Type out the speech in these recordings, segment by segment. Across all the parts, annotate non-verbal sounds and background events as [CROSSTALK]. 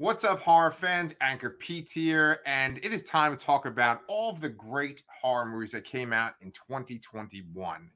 What's up, horror fans? Anchor Pete here, and it is time to talk about all of the great horror movies that came out in 2021.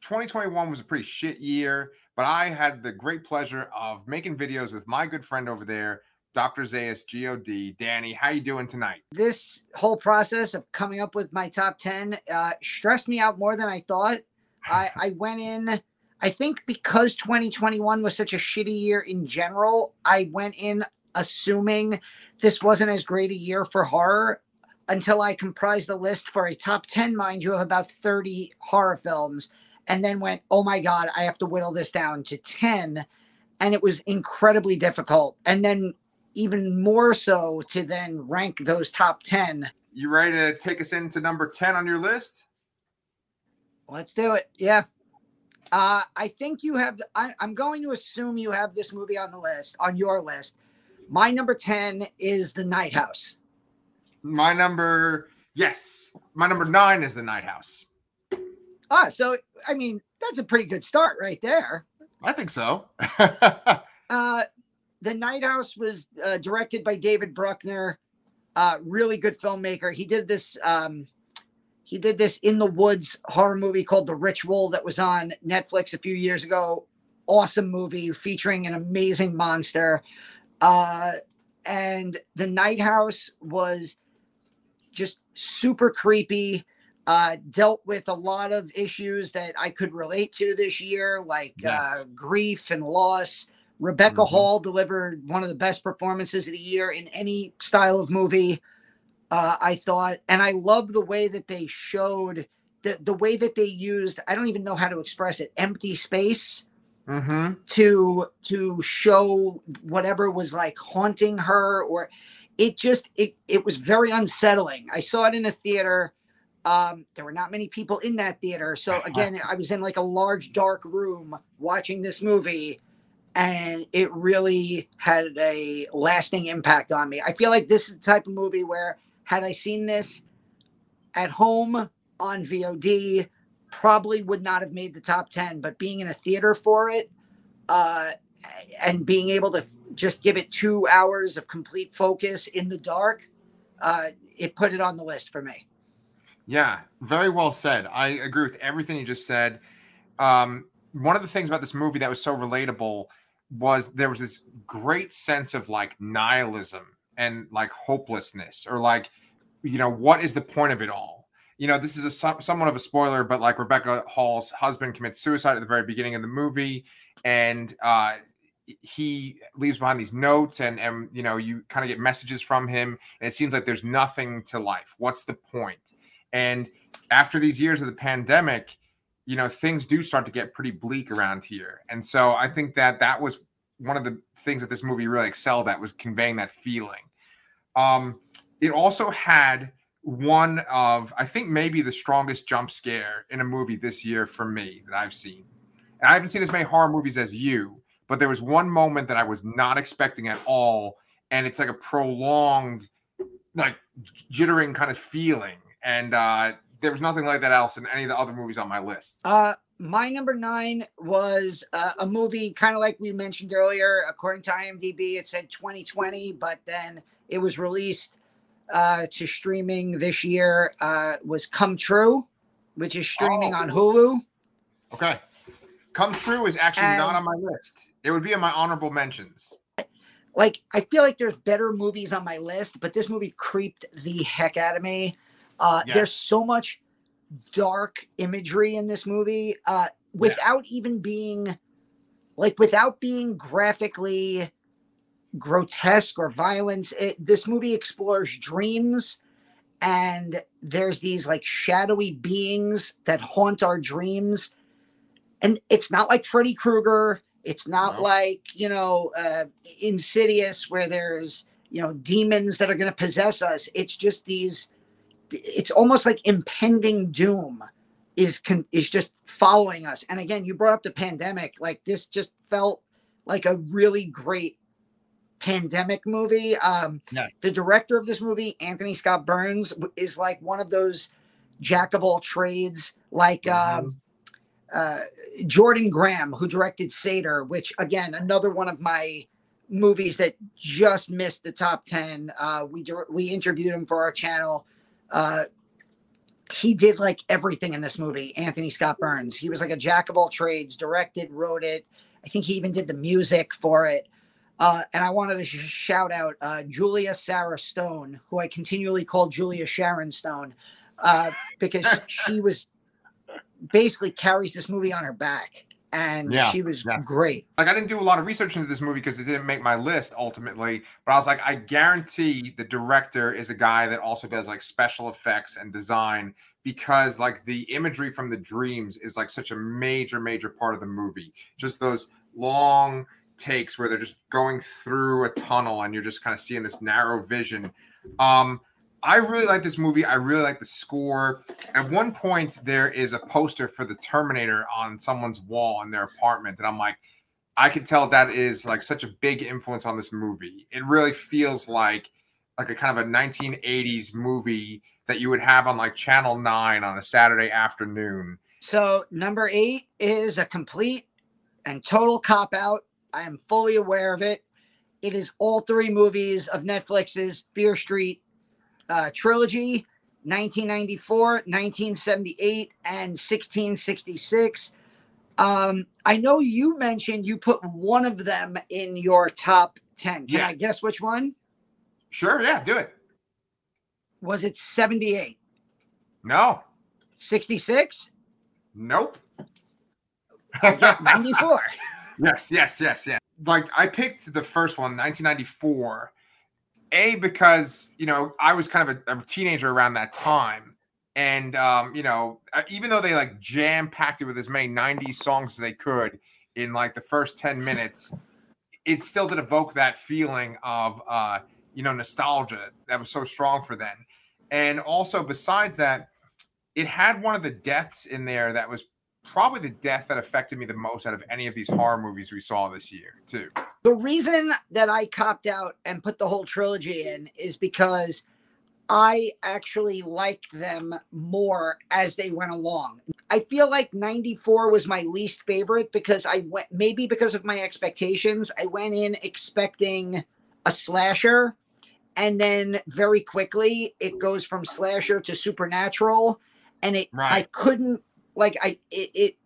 2021 was a pretty shit year, but I had the great pleasure of making videos with my good friend over there, Dr. Zaius God. Danny, how you doing tonight? This whole process of coming up with my top 10 uh, stressed me out more than I thought. [LAUGHS] I, I went in, I think because 2021 was such a shitty year in general, I went in assuming this wasn't as great a year for horror until I comprised the list for a top 10, mind you, of about 30 horror films, and then went, oh my God, I have to whittle this down to 10. And it was incredibly difficult. And then even more so to then rank those top 10. You ready to take us into number 10 on your list? Let's do it. Yeah. Uh, I think you have, I, I'm going to assume you have this movie on the list, on your list. My number 10 is The Night House. My number, yes, my number nine is The Night House. Ah, so, I mean, that's a pretty good start right there. I think so. [LAUGHS] uh, the Night House was uh, directed by David Bruckner, uh, really good filmmaker. He did this. Um, he did this in the woods horror movie called The Ritual that was on Netflix a few years ago. Awesome movie featuring an amazing monster. Uh, and the Night House was just super creepy. Uh, dealt with a lot of issues that I could relate to this year, like yes. uh, grief and loss. Rebecca mm-hmm. Hall delivered one of the best performances of the year in any style of movie. Uh, I thought, and I love the way that they showed the the way that they used. I don't even know how to express it. Empty space mm-hmm. to to show whatever was like haunting her, or it just it it was very unsettling. I saw it in a theater. Um, there were not many people in that theater, so [LAUGHS] again, I was in like a large dark room watching this movie and it really had a lasting impact on me. I feel like this is the type of movie where had I seen this at home on VOD, probably would not have made the top 10, but being in a theater for it uh, and being able to just give it two hours of complete focus in the dark, uh, it put it on the list for me. Yeah, very well said. I agree with everything you just said. Um, one of the things about this movie that was so relatable was there was this great sense of like nihilism and like hopelessness or like you know what is the point of it all you know this is a somewhat of a spoiler but like rebecca hall's husband commits suicide at the very beginning of the movie and uh he leaves behind these notes and and you know you kind of get messages from him and it seems like there's nothing to life. What's the point? and after these years of the pandemic you know things do start to get pretty bleak around here. And so i think that that was one of the things that this movie really excelled at was conveying that feeling. Um it also had one of i think maybe the strongest jump scare in a movie this year for me that i've seen and i haven't seen as many horror movies as you but there was one moment that i was not expecting at all and it's like a prolonged like jittering kind of feeling and uh there was nothing like that else in any of the other movies on my list. Uh, my number nine was uh, a movie kind of like we mentioned earlier. According to IMDb, it said 2020, but then it was released uh, to streaming this year. Uh, was Come True, which is streaming oh. on Hulu. Okay, Come True is actually and, not on my list. It would be in my honorable mentions. Like I feel like there's better movies on my list, but this movie creeped the heck out of me. Uh, yes. There's so much dark imagery in this movie uh, without yeah. even being like without being graphically grotesque or violence. It, this movie explores dreams and there's these like shadowy beings that haunt our dreams. And it's not like Freddy Krueger. It's not no. like, you know, uh, Insidious where there's, you know, demons that are going to possess us. It's just these it's almost like impending doom is con- is just following us. And again, you brought up the pandemic. Like this just felt like a really great pandemic movie. Um, yes. The director of this movie, Anthony Scott Burns, is like one of those jack of all trades, like mm-hmm. um, uh, Jordan Graham, who directed Sator, which again, another one of my movies that just missed the top 10. Uh, we we interviewed him for our channel. Uh, he did like everything in this movie. Anthony Scott Burns. He was like a jack of all trades. Directed, wrote it. I think he even did the music for it. Uh, and I wanted to sh- shout out uh, Julia Sarah Stone, who I continually call Julia Sharon Stone, uh, because [LAUGHS] she was basically carries this movie on her back and yeah, she was great. Like I didn't do a lot of research into this movie because it didn't make my list ultimately, but I was like, I guarantee the director is a guy that also does like special effects and design because like the imagery from the dreams is like such a major, major part of the movie. Just those long takes where they're just going through a tunnel and you're just kind of seeing this narrow vision. Um, I really like this movie. I really like the score. At one point, there is a poster for the Terminator on someone's wall in their apartment, and I'm like, I can tell that is like such a big influence on this movie. It really feels like like a kind of a 1980s movie that you would have on like Channel 9 on a Saturday afternoon. So, number 8 is a complete and total cop out. I am fully aware of it. It is all three movies of Netflix's Fear Street uh, trilogy 1994, 1978, and 1666. Um, I know you mentioned you put one of them in your top 10. Can yeah. I guess which one? Sure. Yeah, do it. Was it 78? No. 66? Nope. 94. [LAUGHS] yes, yes, yes, yes. Like I picked the first one, 1994 a because you know I was kind of a, a teenager around that time, and um, you know uh, even though they like jam packed it with as many '90s songs as they could in like the first ten minutes, it still did evoke that feeling of uh, you know nostalgia that was so strong for them. And also besides that, it had one of the deaths in there that was probably the death that affected me the most out of any of these horror movies we saw this year, too. The reason that I copped out and put the whole trilogy in is because I actually liked them more as they went along. I feel like 94 was my least favorite because I went maybe because of my expectations. I went in expecting a slasher and then very quickly it goes from slasher to supernatural and it right. I couldn't like I it it,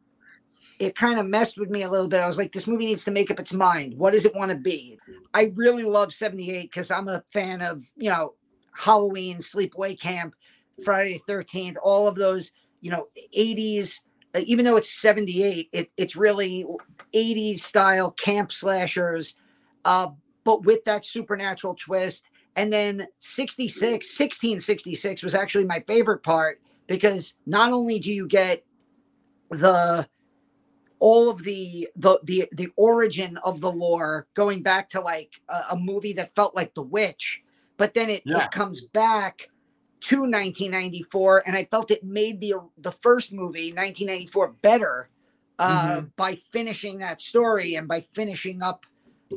it kind of messed with me a little bit. I was like, this movie needs to make up its mind. What does it want to be? I really love 78 because I'm a fan of, you know, Halloween, Sleepaway Camp, Friday the 13th, all of those, you know, 80s, uh, even though it's 78, it, it's really 80s style camp slashers, uh, but with that supernatural twist. And then 66, 1666 was actually my favorite part because not only do you get the all of the the the the origin of the lore going back to like a, a movie that felt like The Witch, but then it, yeah. it comes back to 1994, and I felt it made the the first movie 1994 better uh, mm-hmm. by finishing that story and by finishing up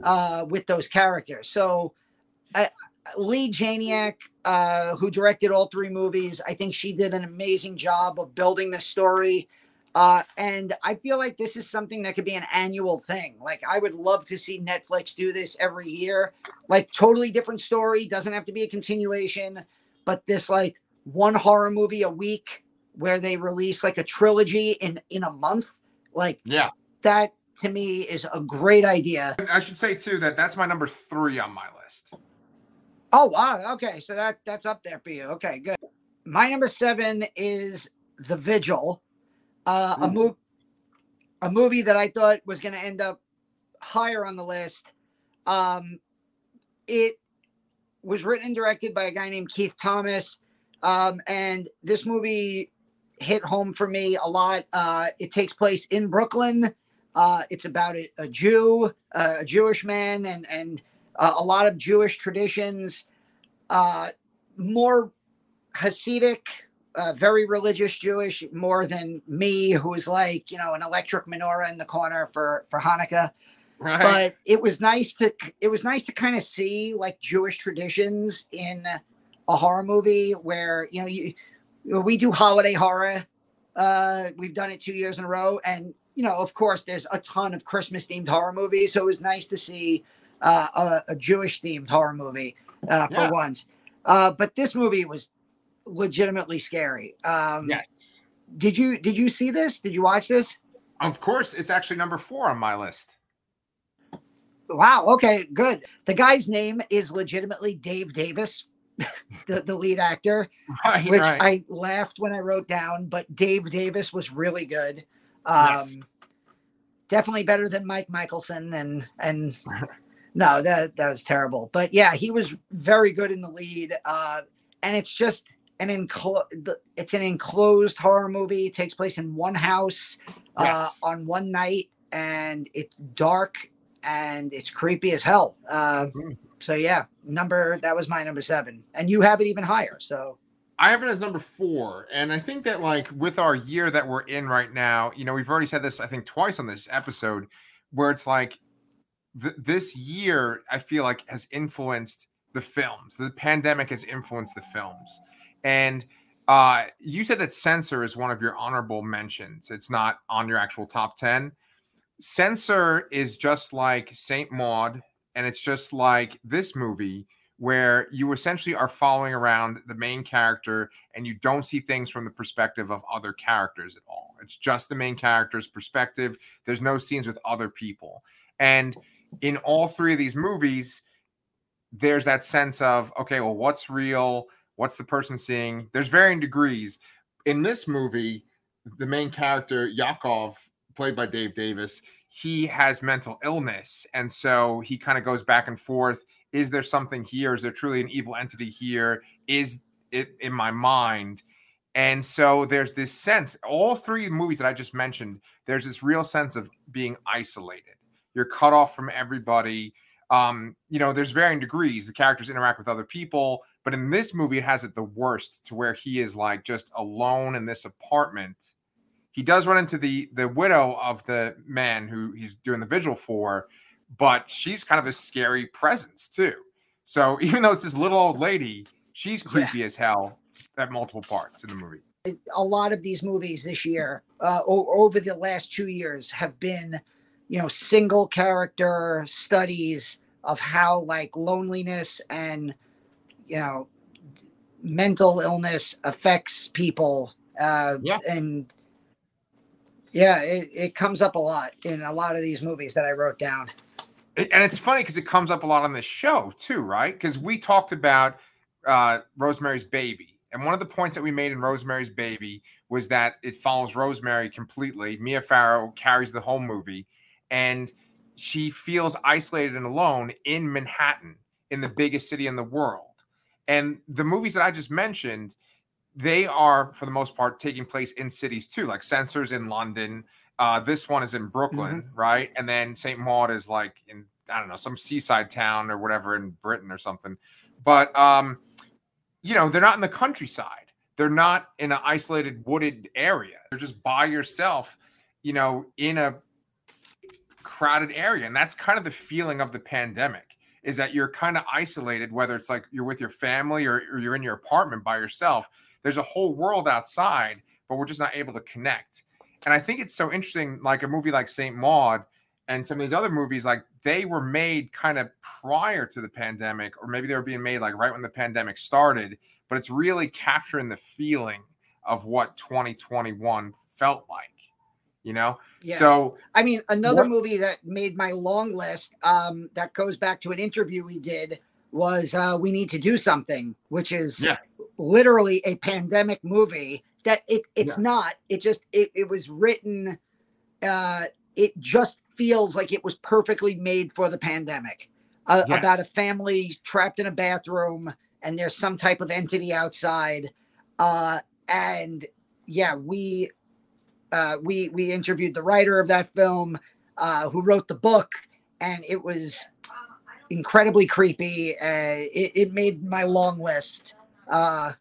uh, with those characters. So. Uh, Leigh Janiak, uh, who directed all three movies, I think she did an amazing job of building the story uh, and I feel like this is something that could be an annual thing. Like I would love to see Netflix do this every year. Like totally different story, doesn't have to be a continuation, but this like one horror movie a week where they release like a trilogy in in a month. Like yeah, that to me is a great idea. I should say too that that's my number three on my list. Oh wow, okay, so that that's up there for you. Okay, good. My number seven is The Vigil uh, a move, a movie that I thought was going to end up higher on the list. Um, it was written and directed by a guy named Keith Thomas, um, and this movie hit home for me a lot. Uh, it takes place in Brooklyn. Uh, it's about a, a Jew, a Jewish man, and and uh, a lot of Jewish traditions. Uh, more Hasidic uh, very religious Jewish, more than me, who's like you know an electric menorah in the corner for for Hanukkah. Right. But it was nice to it was nice to kind of see like Jewish traditions in a horror movie where you know you we do holiday horror. Uh, we've done it two years in a row, and you know of course there's a ton of Christmas themed horror movies, so it was nice to see uh, a, a Jewish themed horror movie uh, for yeah. once. Uh, but this movie was legitimately scary. Um, yes. Did you did you see this? Did you watch this? Of course, it's actually number four on my list. Wow. Okay. Good. The guy's name is legitimately Dave Davis, [LAUGHS] the, the lead actor, [LAUGHS] right, which right. I laughed when I wrote down. But Dave Davis was really good. Um, yes. Definitely better than Mike Michelson and and [LAUGHS] no, that that was terrible. But yeah, he was very good in the lead. Uh, and it's just an enclosed it's an enclosed horror movie. It takes place in one house uh, on one night, and it's dark and it's creepy as hell. Uh, mm-hmm. So yeah, number that was my number seven, and you have it even higher. So I have it as number four, and I think that like with our year that we're in right now, you know, we've already said this I think twice on this episode, where it's like th- this year I feel like has influenced the films. The pandemic has influenced the films, and uh, you said that Censor is one of your honorable mentions. It's not on your actual top ten. Censor is just like Saint Maud, and it's just like this movie where you essentially are following around the main character and you don't see things from the perspective of other characters at all. It's just the main character's perspective. There's no scenes with other people. And in all three of these movies, there's that sense of, okay, well, what's real? What's the person seeing? There's varying degrees. In this movie, the main character, Yakov, played by Dave Davis, he has mental illness. And so he kind of goes back and forth. Is there something here? Is there truly an evil entity here? Is it in my mind? And so there's this sense, all three movies that I just mentioned, there's this real sense of being isolated. You're cut off from everybody. Um, you know, there's varying degrees. The characters interact with other people, but in this movie, it has it the worst to where he is like just alone in this apartment he does run into the the widow of the man who he's doing the vigil for, but she's kind of a scary presence too. So [LAUGHS] even though it's this little old lady, she's creepy yeah. as hell at multiple parts in the movie. A lot of these movies this year, uh, over the last two years, have been, you know, single character studies of how like loneliness and, you know, mental illness affects people. Uh, yeah. And yeah, it, it comes up a lot in a lot of these movies that I wrote down. And it's funny because it comes up a lot on this show too, right? Because we talked about uh, Rosemary's Baby. And one of the points that we made in Rosemary's Baby was that it follows Rosemary completely. Mia Farrow carries the whole movie, and she feels isolated and alone in Manhattan, in the biggest city in the world. And the movies that I just mentioned, they are for the most part taking place in cities too, like Censors in London. Uh, this one is in Brooklyn, mm-hmm. right? And then St. Maud is like in I don't know some seaside town or whatever in Britain or something. But um, you know, they're not in the countryside. They're not in an isolated wooded area. They're just by yourself, you know, in a crowded area. And that's kind of the feeling of the pandemic is that you're kind of isolated, whether it's like you're with your family or, or you're in your apartment by yourself there's a whole world outside, but we're just not able to connect. And I think it's so interesting, like a movie like Saint Maud and some of these other movies, like they were made kind of prior to the pandemic, or maybe they were being made like right when the pandemic started. But it's really capturing the feeling of what 2021 felt like you know yeah. so i mean another what, movie that made my long list um that goes back to an interview we did was uh we need to do something which is yeah literally a pandemic movie that it it's yeah. not it just it, it was written uh it just feels like it was perfectly made for the pandemic uh, yes. about a family trapped in a bathroom and there's some type of entity outside uh and yeah we uh we we interviewed the writer of that film uh who wrote the book and it was incredibly creepy uh it, it made my long list uh,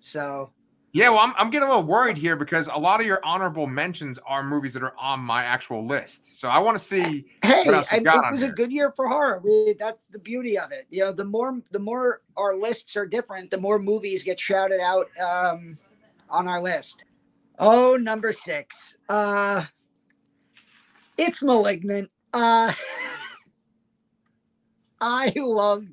so yeah, well, I'm, I'm getting a little worried here because a lot of your honorable mentions are movies that are on my actual list. So I want to see. Hey, it was a good year for horror. We, that's the beauty of it. You know, the more the more our lists are different, the more movies get shouted out um, on our list. Oh, number six. Uh, it's malignant. Uh, [LAUGHS] I love.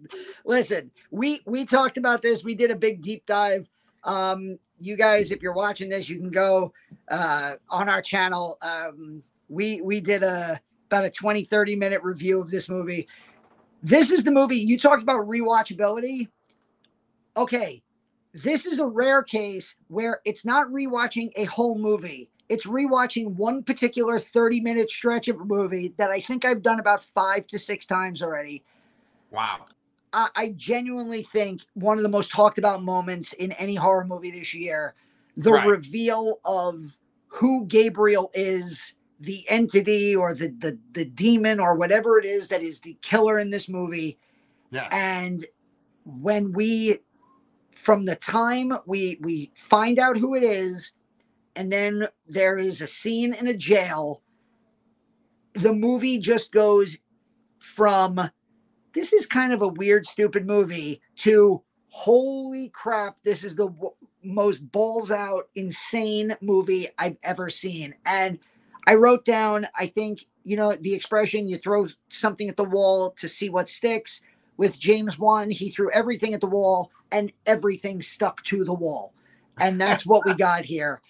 Listen, we we talked about this. We did a big deep dive. Um, you guys, if you're watching this, you can go uh, on our channel. Um, we we did a about a 20 30 minute review of this movie. This is the movie you talked about rewatchability. Okay, this is a rare case where it's not rewatching a whole movie. It's rewatching one particular 30 minute stretch of a movie that I think I've done about five to six times already. Wow. I, I genuinely think one of the most talked about moments in any horror movie this year, the right. reveal of who Gabriel is, the entity or the, the the demon or whatever it is that is the killer in this movie. Yeah. And when we from the time we we find out who it is and then there is a scene in a jail the movie just goes from this is kind of a weird stupid movie to holy crap this is the w- most balls out insane movie i've ever seen. And i wrote down i think you know the expression you throw something at the wall to see what sticks with James Wan, he threw everything at the wall and everything stuck to the wall. And that's what we got here.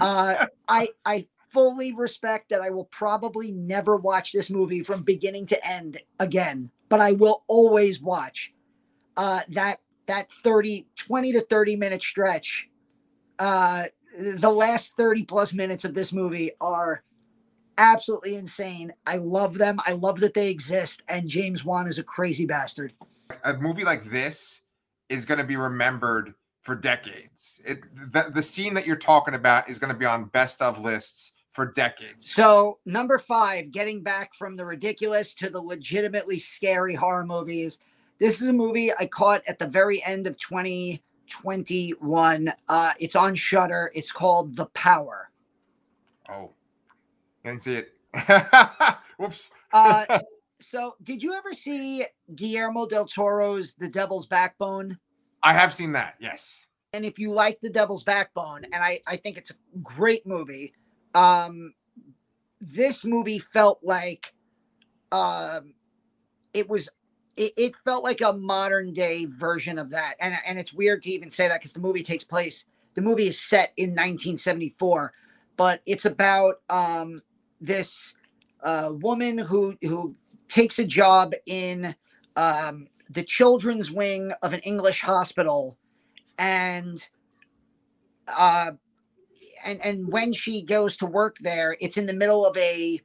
Uh, I I fully respect that I will probably never watch this movie from beginning to end again, but I will always watch uh, that that 30 20 to 30 minute stretch. Uh, the last 30 plus minutes of this movie are absolutely insane. I love them. I love that they exist. And James Wan is a crazy bastard. A movie like this is going to be remembered for decades. It the, the scene that you're talking about is going to be on best of lists for decades. So, number 5, getting back from the ridiculous to the legitimately scary horror movies. This is a movie I caught at the very end of 2021. Uh it's on Shudder. It's called The Power. Oh. I didn't see it. [LAUGHS] Whoops. uh, [LAUGHS] so, did you ever see Guillermo del Toro's The Devil's Backbone? I have seen that. Yes. And if you like The Devil's Backbone, and I, I think it's a great movie, um, this movie felt like um, it was it, it, felt like a modern day version of that. And, and it's weird to even say that because the movie takes place, the movie is set in 1974, but it's about um, this uh, woman who who takes a job in um, the children's wing of an English hospital, and uh, and and when she goes to work there, it's in the middle of a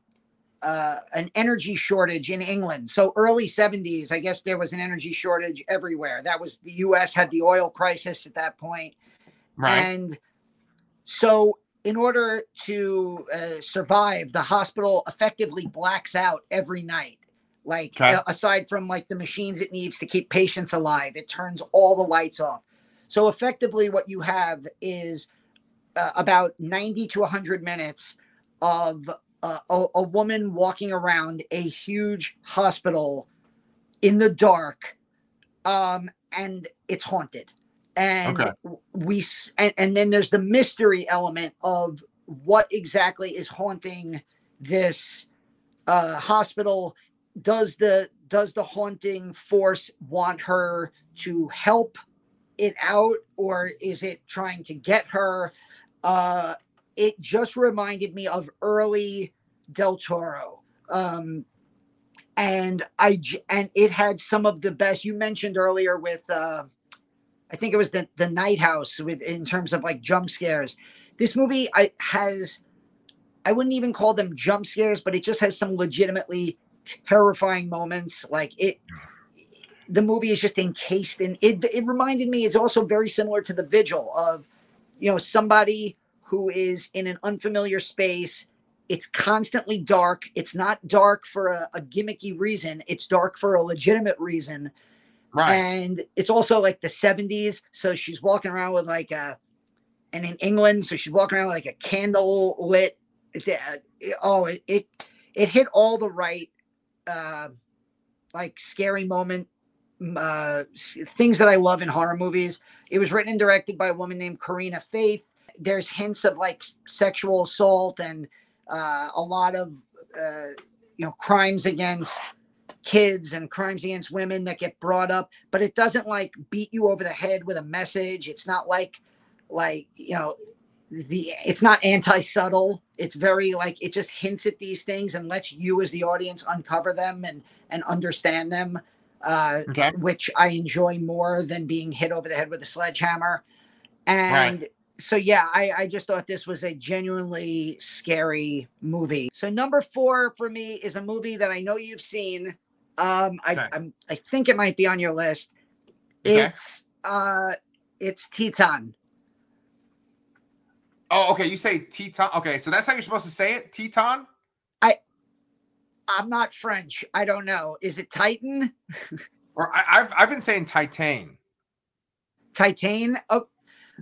uh, an energy shortage in England. So early 70s, I guess there was an energy shortage everywhere. That was the U.S. had the oil crisis at that point, right. and so in order to uh, survive, the hospital effectively blacks out every night. Like okay. uh, aside from like the machines it needs to keep patients alive, it turns all the lights off. So effectively, what you have is uh, about 90 to 100 minutes of uh, a, a woman walking around a huge hospital in the dark, um, and it's haunted and okay. we and, and then there's the mystery element of what exactly is haunting this uh, hospital. Does the does the haunting force want her to help it out or is it trying to get her? Uh it just reminded me of early del toro. Um and i and it had some of the best you mentioned earlier with uh I think it was the the Night House with in terms of like jump scares. This movie I, has I wouldn't even call them jump scares, but it just has some legitimately terrifying moments. Like it, the movie is just encased in it. It reminded me. It's also very similar to the Vigil of, you know, somebody who is in an unfamiliar space. It's constantly dark. It's not dark for a, a gimmicky reason. It's dark for a legitimate reason. Right. And it's also like the 70s. So she's walking around with like a, and in England, so she's walking around with like a candle lit. Oh, it, it, it hit all the right, uh, like scary moment, uh, things that I love in horror movies. It was written and directed by a woman named Corinna Faith. There's hints of like sexual assault and uh, a lot of, uh, you know, crimes against kids and crimes against women that get brought up, but it doesn't like beat you over the head with a message. It's not like like you know the it's not anti-subtle it's very like it just hints at these things and lets you as the audience uncover them and and understand them uh okay. which i enjoy more than being hit over the head with a sledgehammer and right. so yeah i i just thought this was a genuinely scary movie so number four for me is a movie that i know you've seen um i okay. i'm i think it might be on your list okay. it's uh it's Titane Oh, okay. You say Teton. Okay, so that's how you're supposed to say it, Teton. I, I'm not French. I don't know. Is it Titan? [LAUGHS] or I, have I've been saying Titane. Titane. Oh,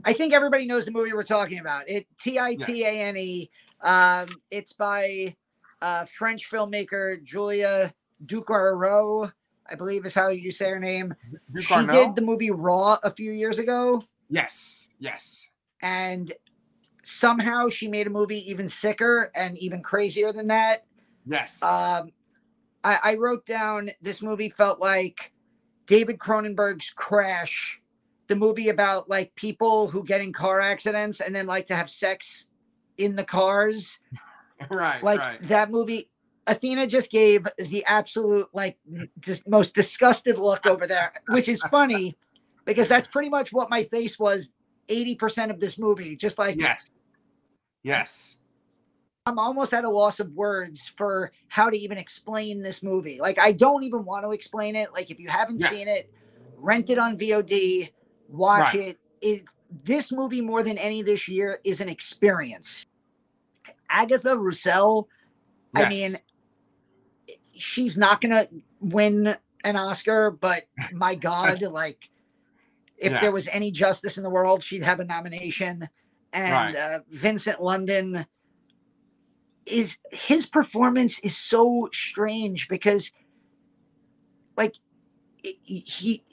I think everybody knows the movie we're talking about. It T I T A N E. Um, it's by uh, French filmmaker Julia Ducournau, I believe is how you say her name. She did the movie Raw a few years ago. Yes. Yes. And somehow she made a movie even sicker and even crazier than that. Yes. Um, I, I wrote down this movie felt like David Cronenberg's Crash, the movie about like people who get in car accidents and then like to have sex in the cars. [LAUGHS] right. Like right. that movie. Athena just gave the absolute like dis- most disgusted look over there, which is funny because that's pretty much what my face was 80% of this movie. Just like yes. Yes. I'm almost at a loss of words for how to even explain this movie. Like, I don't even want to explain it. Like, if you haven't yeah. seen it, rent it on VOD, watch right. it. It this movie more than any this year is an experience. Agatha Rousselle, yes. I mean, she's not gonna win an Oscar, but my [LAUGHS] God, like, if yeah. there was any justice in the world, she'd have a nomination and right. uh, Vincent Lindon is his performance is so strange because like he he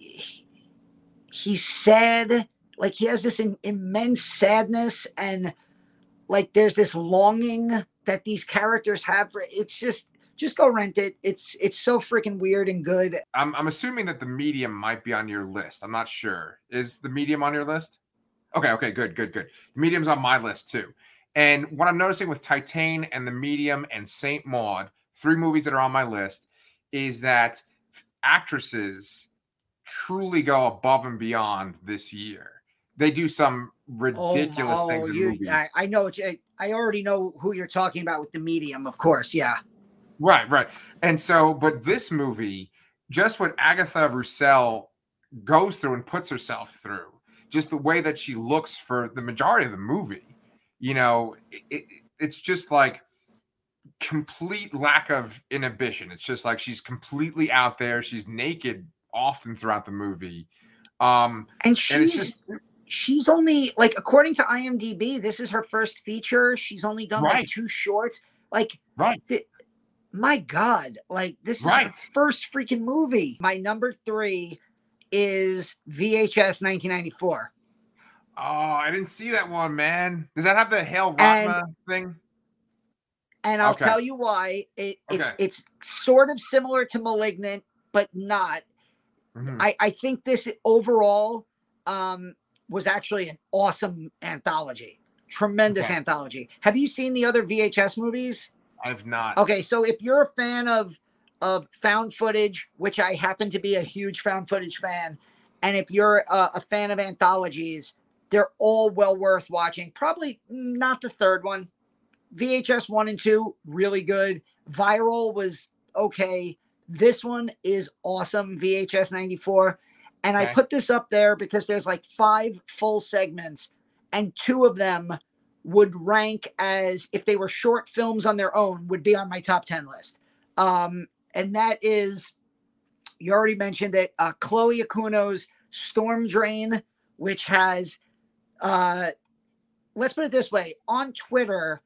he's sad like he has this in, immense sadness and like there's this longing that these characters have for it's just just go rent it it's it's so freaking weird and good I'm, I'm assuming that the medium might be on your list i'm not sure is the medium on your list Okay, okay, good, good, good. Medium's on my list too. And what I'm noticing with Titane and The Medium and Saint Maud, three movies that are on my list, is that actresses truly go above and beyond this year. They do some ridiculous oh, oh, things in you, movies. I, I know. I, I already know who you're talking about with The Medium, of course. Yeah. Right, right. And so, but this movie, just what Agatha Rousselle goes through and puts herself through just the way that she looks for the majority of the movie. You know, it, it, it's just like complete lack of inhibition. It's just like she's completely out there. She's naked often throughout the movie. Um, and she's and just, she's only like according to IMDb, this is her first feature. She's only done right. like two shorts. Like right. Th- my God, like this is right. first freaking movie. My number three is VHS 1994. Oh, I didn't see that one, man. Does that have the Hail Raatma thing? And I'll okay. tell you why. It, it's it's sort of similar to Malignant, but not. Mm-hmm. I, I think this overall um, was actually an awesome anthology. Tremendous okay. anthology. Have you seen the other VHS movies? I've not. Okay, so if you're a fan of of found footage, which I happen to be a huge found footage fan. And if you're a, a fan of anthologies, they're all well worth watching. Probably not the third one. VHS 1 and 2, really good. Viral was okay. This one is awesome. VHS 94. And okay. I put this up there because there's like five full segments, and two of them would rank as if they were short films on their own, would be on my top 10 list. Um, and that is you already mentioned it. Uh, Chloe Okuno's Storm Drain, which has, uh, let's put it this way, on Twitter,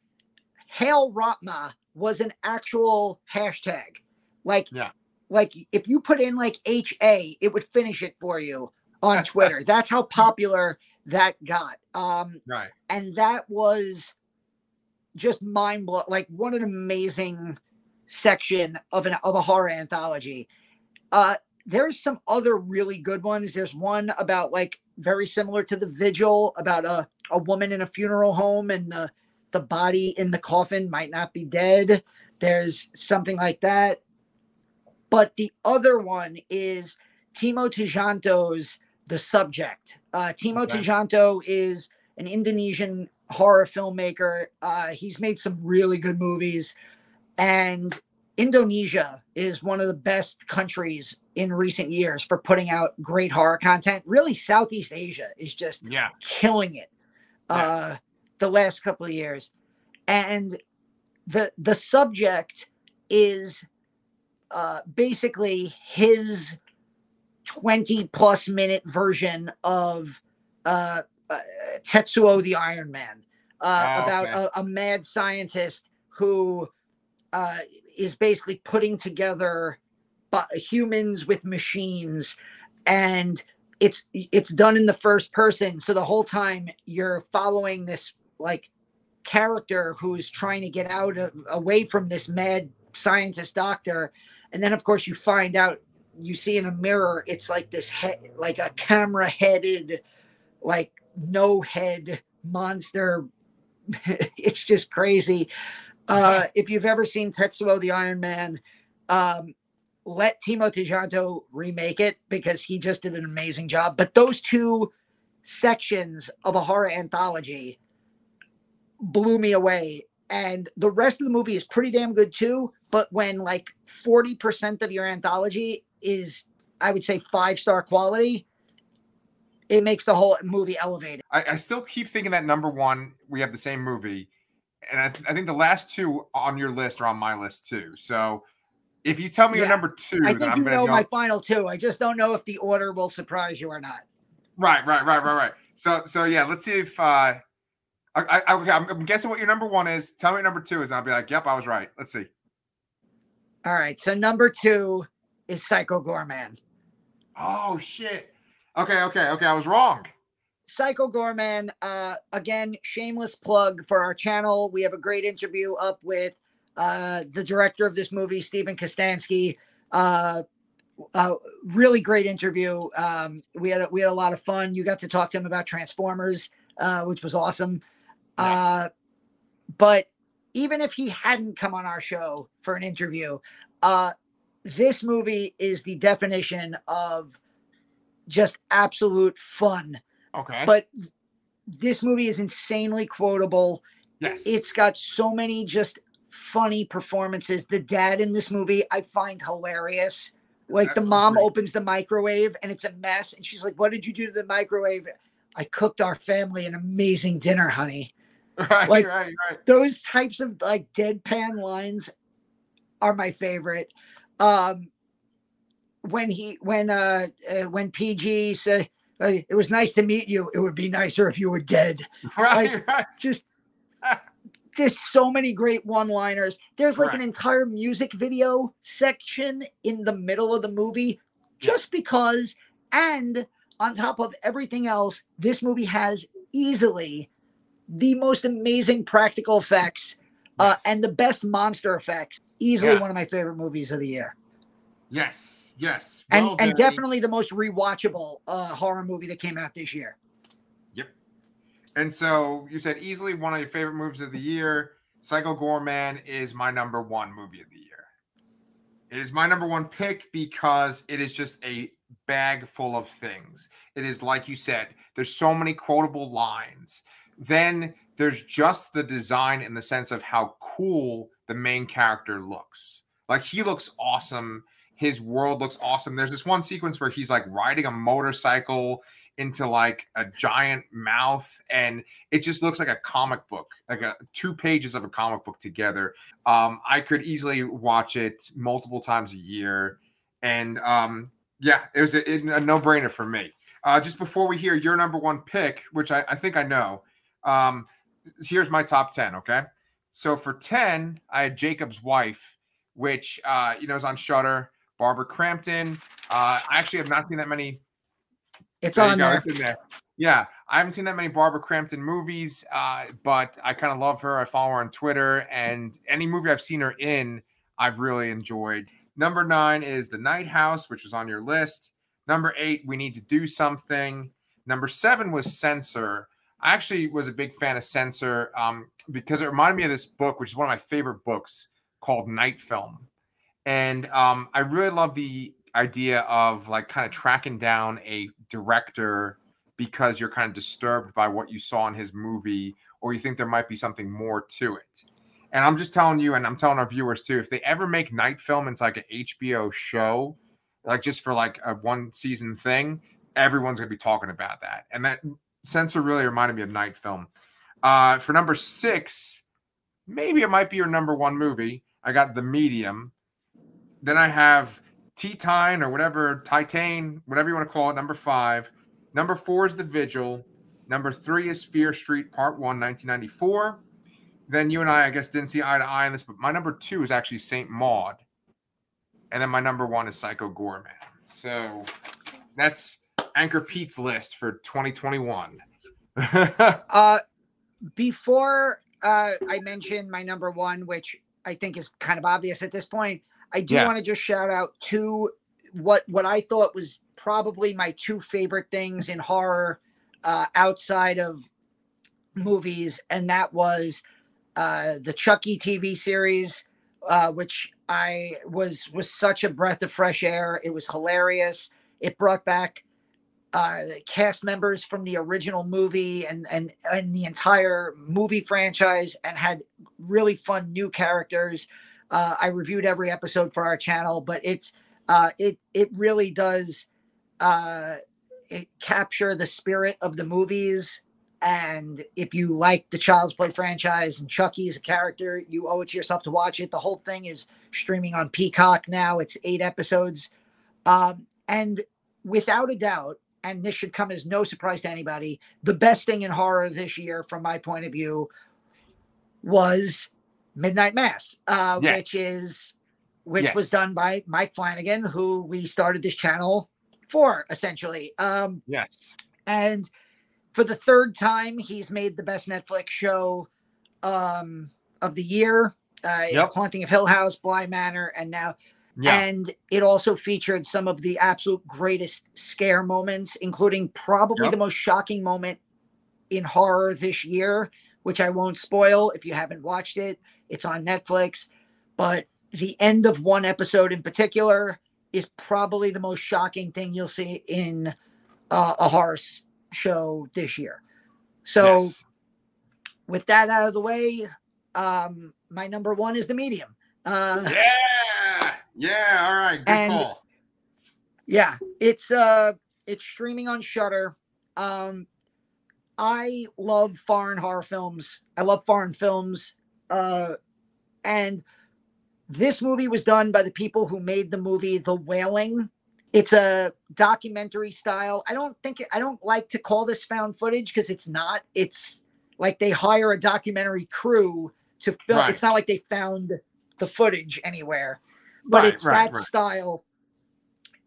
Hail Raatma was an actual hashtag. Like, yeah. like if you put in like HA, it would finish it for you on Twitter. [LAUGHS] That's how popular that got. Um, right. And that was just mind blowing. Like, what an amazing section of an of a horror anthology. Uh, there's some other really good ones. There's one about like very similar to the Vigil about a a woman in a funeral home and the the body in the coffin might not be dead. There's something like that. But the other one is Timo Tjahjanto's The Subject. Uh, Timo okay. Tjahjanto is an Indonesian horror filmmaker. Uh, he's made some really good movies. And Indonesia is one of the best countries in recent years for putting out great horror content. Really, Southeast Asia is just yeah. killing it yeah. uh, the last couple of years. And the the subject is uh, basically his 20 plus minute version of uh, uh, Tetsuo the Iron Man uh, oh, about okay. a, a, mad scientist who uh, is basically putting together humans with machines and it's it's done in the first person so the whole time you're following this like character who's trying to get out of, away from this mad scientist doctor and then of course you find out you see in a mirror it's like this head like a camera headed like no head monster. [LAUGHS] It's just crazy. Uh if you've ever seen tetsuo the iron man um let timo tjahjanto remake it because he just did an amazing job. But those two sections of a horror anthology blew me away. And the rest of the movie is pretty damn good too. But when like 40% of your anthology is i would say five star quality it makes the whole movie elevated I, I still keep thinking that number one we have the same movie and I, th- I, think the last two on your list are on my list too so if you tell me yeah. your number two i think you know, know my final two i just don't know if the order will surprise you or not right right right right right so so yeah let's see if uh I, I, okay, I'm, I'm, guessing what your number one is. Tell me what number two is, and I'll be like, "Yep, I was right." Let's see. All right, so number two is Psycho Goreman. Oh shit! Okay, okay, okay. I was wrong. Psycho Goreman. Uh, again, shameless plug for our channel. We have a great interview up with uh, the director of this movie, Steven Kostanski. Uh, uh, really great interview. Um, we had a, we had a lot of fun. You got to talk to him about Transformers, uh, which was awesome. Uh, but even if he hadn't come on our show for an interview, uh, this movie is the definition of just absolute fun. Okay. But this movie is insanely quotable. Yes. It's got so many just funny performances. The dad in this movie I find hilarious. Like the mom great. opens the microwave and it's a mess, and she's like, "What did you do to the microwave?" I cooked our family an amazing dinner, honey. [LAUGHS] Right, like, right, right. Those types of like deadpan lines are my favorite. Um, when he when uh, uh when PG said it was nice to meet you, it would be nicer if you were dead. [LAUGHS] Right, like, right. Just there's so many great one-liners. There's like right. an entire music video section in the middle of the movie just yeah. because and on top of everything else, this movie has easily the most amazing practical effects uh, yes. and the best monster effects. Easily yeah. one of my favorite movies of the year. Yes, yes, well, and and definitely the most rewatchable uh, horror movie that came out this year. Yep. And so you said easily one of your favorite movies of the year. Psycho Goreman is my number one movie of the year. It is my number one pick because it is just a bag full of things. It is like you said, there's so many quotable lines. Then there's just the design in the sense of how cool the main character looks. Like he looks awesome. His world looks awesome. There's this one sequence where he's like riding a motorcycle into like a giant mouth and it just looks like a comic book like a two pages of a comic book together um i could easily watch it multiple times a year and um yeah it was a, a no-brainer for me uh just before we hear your number one pick which i, I think i know um, here's my top 10, okay? So for 10, I had Jakob's Wife, which uh, you know is on Shudder. Barbara Crampton. Uh, I actually have not seen that many. It's there on there. It's in there. Yeah, I haven't seen that many Barbara Crampton movies, uh, but I kind of love her. I follow her on Twitter, and any movie I've seen her in, I've really enjoyed. Number nine is The Night House, which was on your list. Number eight, We Need to Do Something. Number seven was Censor. I actually was a big fan of Censor um, because it reminded me of this book, which is one of my favorite books called Night Film. And um, I really love the idea of like kind of tracking down a director because you're kind of disturbed by what you saw in his movie or you think there might be something more to it. And I'm just telling you, and I'm telling our viewers too, if they ever make night film into like an HBO show, like just for like a one season thing, everyone's gonna be talking about that. And that censor really reminded me of night film. Uh, for number six, maybe it might be your number one movie. I got The Medium. Then I have Titane or whatever, Titane, whatever you want to call it, number five. Number four is The Vigil. Number three is Fear Street Part One, 1994. Then you and I, I guess, didn't see eye to eye on this, but my number two is actually Saint Maud. And then my number one is Psycho Goreman. So that's Anchor Pete's list for 2021. [LAUGHS] uh, before uh, I mention my number one, which I think is kind of obvious at this point, I do yeah. want to just shout out to what what I thought was probably my two favorite things in horror uh, outside of movies, and that was uh, the Chucky TV series, uh, which I was was such a breath of fresh air. It was hilarious. It brought back uh, cast members from the original movie and and and the entire movie franchise, and had really fun new characters. Uh, I reviewed every episode for our channel, but it's uh, it it really does uh, it capture the spirit of the movies. And if you like the Child's Play franchise and Chucky is a character, you owe it to yourself to watch it. The whole thing is streaming on Peacock now. It's eight episodes. Um, and without a doubt, and this should come as no surprise to anybody, the best thing in horror this year, from my point of view, was Midnight Mass, uh, yes. which is which yes. was done by Mike Flanagan, who we started this channel for, essentially. Um, yes, and for the third time, he's made the best Netflix show um, of the year. Uh, yep. Haunting of Hill House, Bly Manor, and now yeah. And it also featured some of the absolute greatest scare moments, including probably yep. the most shocking moment in horror this year, which I won't spoil if you haven't watched it. It's on Netflix. But the end of one episode in particular is probably the most shocking thing you'll see in uh, a horror show this year. So, yes. with that out of the way, um, my number one is the medium. Uh, yeah yeah, all right. Good and, call. Yeah, it's uh it's streaming on Shudder. Um I love foreign horror films. I love foreign films. Uh and this movie was done by the people who made the movie The Wailing. It's a documentary style. I don't think I don't like to call this found footage because it's not. It's like they hire a documentary crew to film. Right. It's not like they found the footage anywhere but right, it's right, that right. style.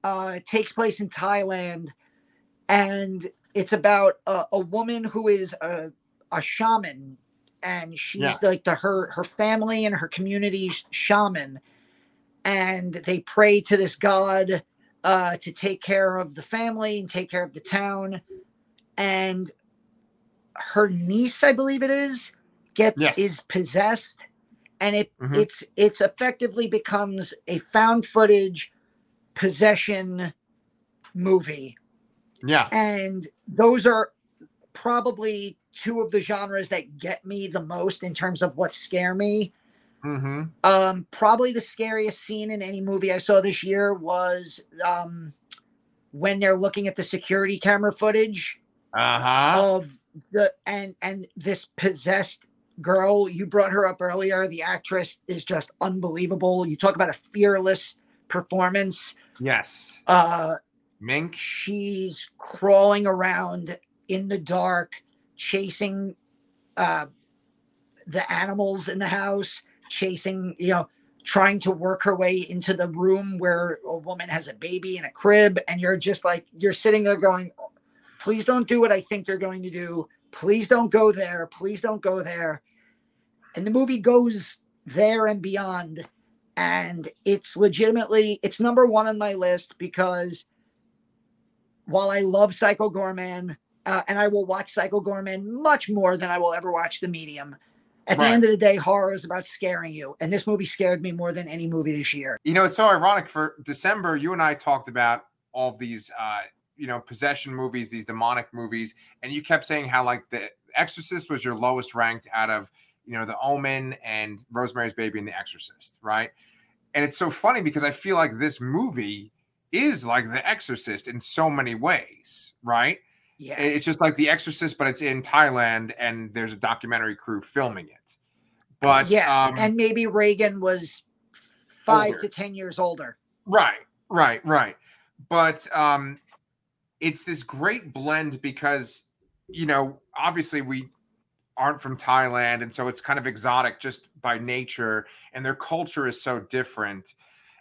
Uh, it takes place in Thailand, and it's about a, a woman who is a, a shaman, and she's yeah. like the her her family and her community's shaman, and they pray to this god uh, to take care of the family and take care of the town, and her niece, I believe it is, gets yes. is possessed and it mm-hmm. it's it's effectively becomes a found footage possession movie. Yeah. And those are probably two of the genres that get me the most in terms of what scare me. Mm-hmm. Um, probably the scariest scene in any movie I saw this year was um, when they're looking at the security camera footage uh-huh. of the and and this possessed girl, you brought her up earlier. The actress is just unbelievable. You talk about a fearless performance. Yes. Uh Mink. She's crawling around in the dark, chasing uh the animals in the house, chasing, you know, trying to work her way into the room where a woman has a baby in a crib, and you're just like you're sitting there going, please don't do what I think they're going to do. Please don't go there. Please don't go there and the movie goes there and beyond and it's legitimately it's number one on my list because while I love Psycho Goreman uh, and I will watch Psycho Goreman much more than I will ever watch The Medium. At right. the end of the day, horror is about scaring you, and this movie scared me more than any movie this year. You know, it's so ironic. For December, you and I talked about all these, uh, you know, possession movies, these demonic movies, and you kept saying how like The Exorcist was your lowest ranked out of, you know, The Omen and Rosemary's Baby and The Exorcist, right? And it's so funny because I feel like this movie is like The Exorcist in so many ways, right? Yeah. It's just like The Exorcist, but it's in Thailand and there's a documentary crew filming it. But yeah, um, and maybe Regan was five older. to ten years older. Right, right, right. But um it's this great blend because you know, obviously we aren't from Thailand, and so it's kind of exotic just by nature, and their culture is so different.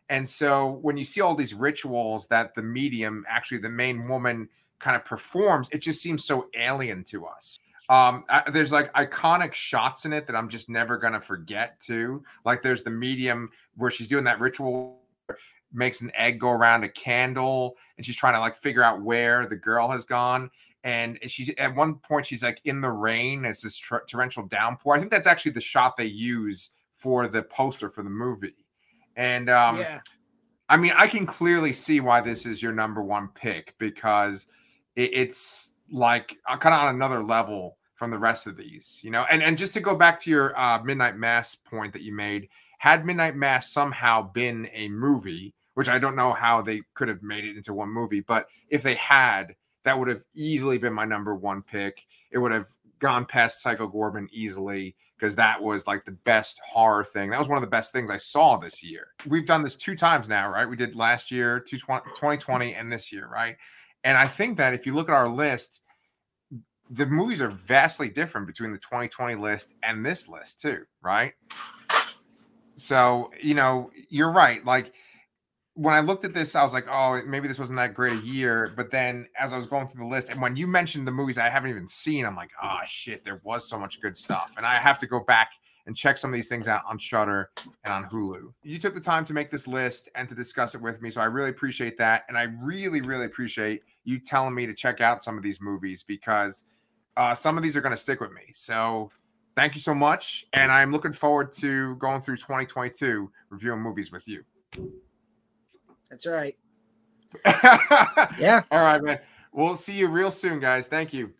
And so when you see all these rituals that the medium, actually the main woman, kind of performs, it just seems so alien to us. Um, I, there's like iconic shots in it that I'm just never gonna forget too. Like there's the medium where she's doing that ritual, makes an egg go around a candle, and she's trying to like figure out where the girl has gone. And she's at one point she's like in the rain. It's this torrential downpour. I think that's actually the shot they use for the poster for the movie. And um, yeah. I mean, I can clearly see why this is your number one pick because it, it's like uh, kind of on another level from the rest of these, you know. And and just to go back to your uh, Midnight Mass point that you made, had Midnight Mass somehow been a movie, which I don't know how they could have made it into one movie, but if they had, that would have easily been my number one pick. It would have gone past Psycho Goreman easily because that was like the best horror thing. That was one of the best things I saw this year. We've done this two times now, right? We did last year, 2020, and this year, right? And I think that if you look at our list, the movies are vastly different between the 2020 list and this list too, right? So, you know, you're right. Like when I looked at this, I was like, oh, maybe this wasn't that great a year. But then as I was going through the list, and when you mentioned the movies I haven't even seen, I'm like, oh shit, there was so much good stuff. And I have to go back and check some of these things out on Shudder and on Hulu. You took the time to make this list and to discuss it with me, so I really appreciate that, and I really, really appreciate you telling me to check out some of these movies because uh, some of these are going to stick with me. So thank you so much, and I'm looking forward to going through 2022 reviewing movies with you. That's right. [LAUGHS] yeah. All right, man. We'll see you real soon, guys. Thank you.